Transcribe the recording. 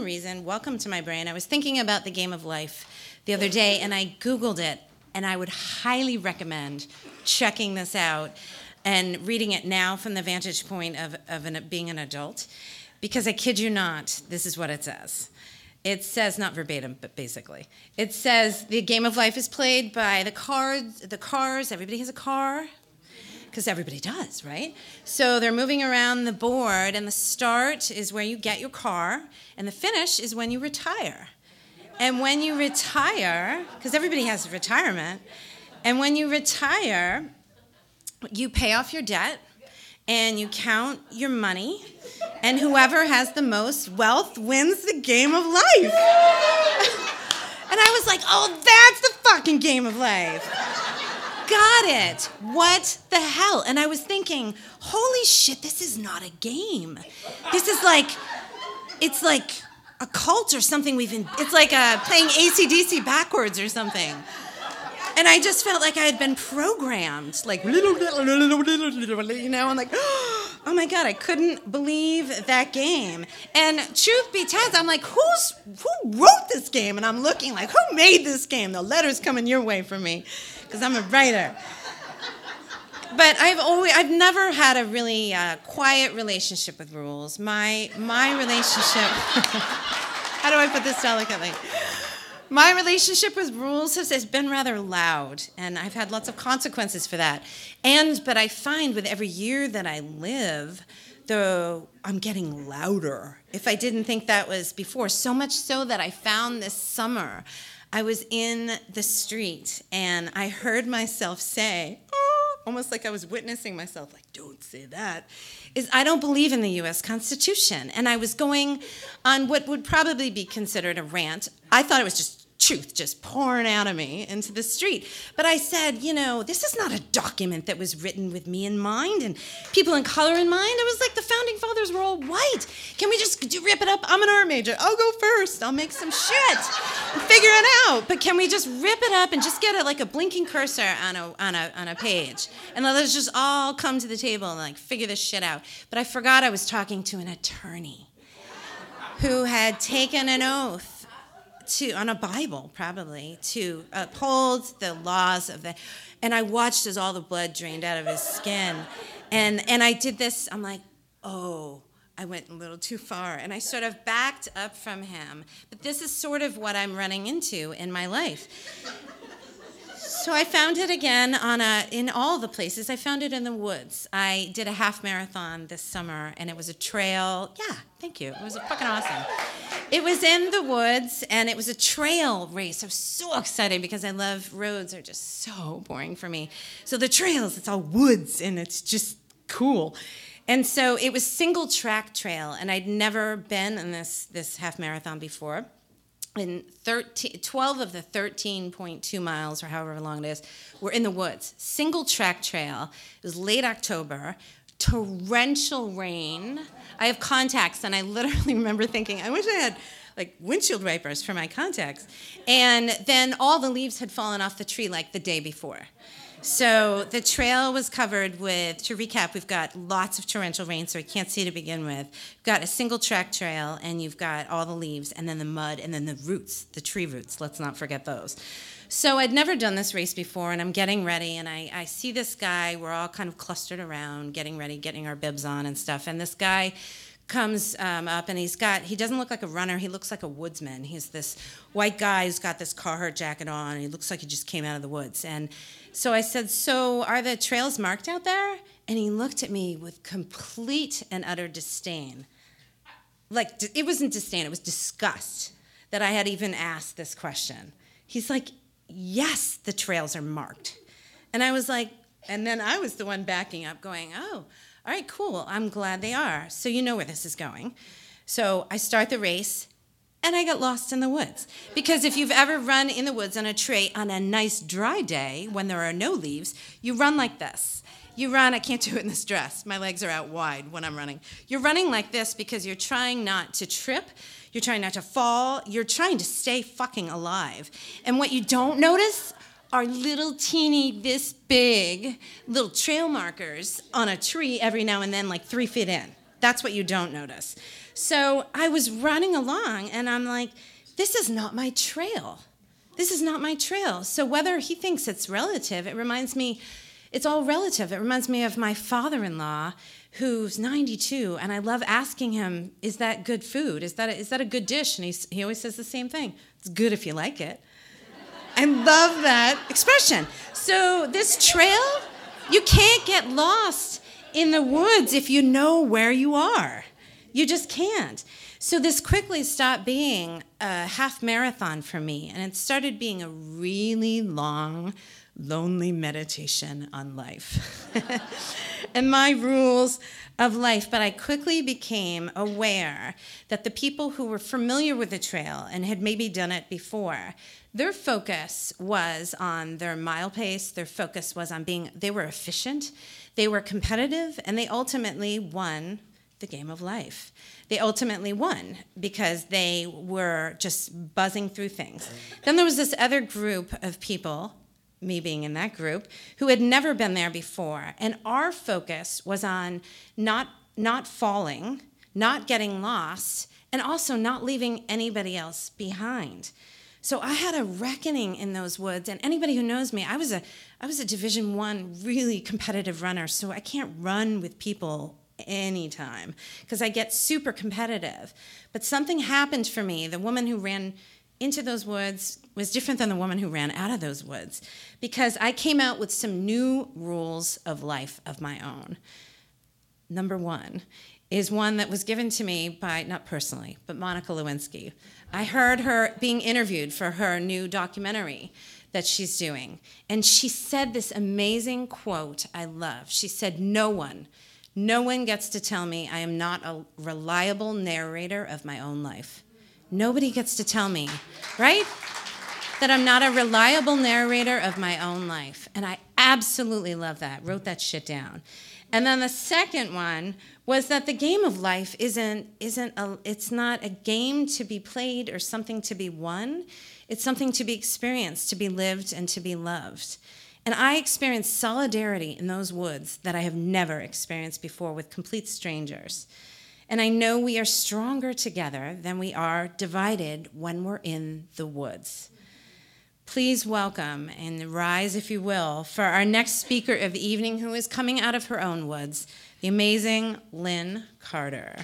reason, welcome to my brain, I was thinking about the game of life the other day and I Googled it, and I would highly recommend checking this out and reading it now from the vantage point of, of an, being an adult. Because I kid you not, this is what it says. It says, not verbatim, but basically, it says the game of life is played by the cards, the cars, everybody has a car, because everybody does, right? So they're moving around the board, and the start is where you get your car, and the finish is when you retire. And when you retire, because everybody has a retirement, and when you retire, you pay off your debt and you count your money, and whoever has the most wealth wins the game of life. and I was like, oh, that's the fucking game of life. Got it. What the hell? And I was thinking, holy shit, this is not a game. This is like, it's like a cult or something we've been, it's like uh, playing ACDC backwards or something. And I just felt like I had been programmed, like, you know, and like, oh my God, I couldn't believe that game. And truth be told, I'm like, who's, who wrote this game? And I'm looking like, who made this game? The letter's coming your way for me, because I'm a writer. But I've always, I've never had a really uh, quiet relationship with rules. My, my relationship, how do I put this delicately? my relationship with rules has, has, been rather loud, and I've had lots of consequences for that. And but I find with every year that I live, though I'm getting louder. If I didn't think that was before, so much so that I found this summer, I was in the street and I heard myself say, oh, almost like I was witnessing myself, like, don't say that is I don't believe in the US Constitution. And I was going on what would probably be considered a rant. I thought it was just truth just pouring out of me into the street. But I said, you know, this is not a document that was written with me in mind and people in color in mind. It was like the founding fathers were all white. Can we just rip it up? I'm an art major. I'll go first. I'll make some shit figure it out. But can we just rip it up and just get it like a blinking cursor on a, on a, on a page? And let's just all come to the table and like figure this shit out. But I forgot I was talking to an attorney who had taken an oath to on a Bible probably to uphold the laws of the and I watched as all the blood drained out of his skin and and I did this I'm like oh I went a little too far and I sort of backed up from him but this is sort of what I'm running into in my life so I found it again on a in all the places. I found it in the woods. I did a half marathon this summer and it was a trail. Yeah, thank you. It was fucking awesome. It was in the woods and it was a trail race. I was so excited because I love roads are just so boring for me. So the trails, it's all woods and it's just cool. And so it was single track trail and I'd never been in this this half marathon before. And 13, 12 of the 13.2 miles or however long it is were in the woods. Single track trail. It was late october torrential rain. I have contacts and i literally remember thinking i wish i had like windshield wipers for my contacts. And then all the leaves had fallen off the tree like the day before so the trail was covered with, to recap, we've got lots of torrential rain, so we can't see to begin with. We've got a single track trail, and you've got all the leaves, and then the mud, and then the roots, the tree roots. Let's not forget those. So I'd never done this race before, and I'm getting ready, and I, I see this guy. We're all kind of clustered around, getting ready, getting our bibs on and stuff. And this guy comes um, up and he's got he doesn't look like a runner he looks like a woodsman he's this white guy who's got this carhartt jacket on he looks like he just came out of the woods and so I said, So are the trails marked out there? And he looked at me with complete and utter disdain. Like, it wasn't disdain, it was disgust that I had even asked this question. He's like, Yes, the trails are marked. And I was like, and then I was the one backing up, going, Oh, all right, cool. I'm glad they are. So you know where this is going. So I start the race and I got lost in the woods. Because if you've ever run in the woods on a tree on a nice dry day when there are no leaves, you run like this. You run, I can't do it in this dress. My legs are out wide when I'm running. You're running like this because you're trying not to trip, you're trying not to fall, you're trying to stay fucking alive. And what you don't notice are little teeny, this big, little trail markers on a tree every now and then, like three feet in. That's what you don't notice. So I was running along and I'm like, this is not my trail. This is not my trail. So whether he thinks it's relative, it reminds me, it's all relative. It reminds me of my father in law who's 92 and I love asking him, is that good food? Is that a, is that a good dish? And he's, he always says the same thing. It's good if you like it. I love that expression. So this trail, you can't get lost in the woods if you know where you are. You just can't. So this quickly stopped being a half marathon for me, and it started being a really long, lonely meditation on life and my rules of life. But I quickly became aware that the people who were familiar with the trail and had maybe done it before, their focus was on their mile pace, their focus was on being, they were efficient, they were competitive, and they ultimately won the game of life. They ultimately won because they were just buzzing through things. Then there was this other group of people, me being in that group, who had never been there before. And our focus was on not, not falling, not getting lost, and also not leaving anybody else behind. So I had a reckoning in those woods, and anybody who knows me, I was a I was a Division One really competitive runner, so I can't run with people anytime because I get super competitive. But something happened for me. The woman who ran into those woods was different than the woman who ran out of those woods because I came out with some new rules of life of my own. Number one is one that was given to me by, not personally, but Monica Lewinsky. I heard her being interviewed for her new documentary that she's doing. And she said this amazing quote I love. She said, No one, no one gets to tell me I am not a reliable narrator of my own life. Nobody gets to tell me, right? That I'm not a reliable narrator of my own life. And I absolutely love that. Wrote that shit down. And then the second one was that the game of life isn't isn't a it's not a game to be played or something to be won. It's something to be experienced, to be lived and to be loved. And I experienced solidarity in those woods that I have never experienced before with complete strangers. And I know we are stronger together than we are divided when we're in the woods. Please welcome and rise, if you will, for our next speaker of the evening, who is coming out of her own woods, the amazing Lynn Carter.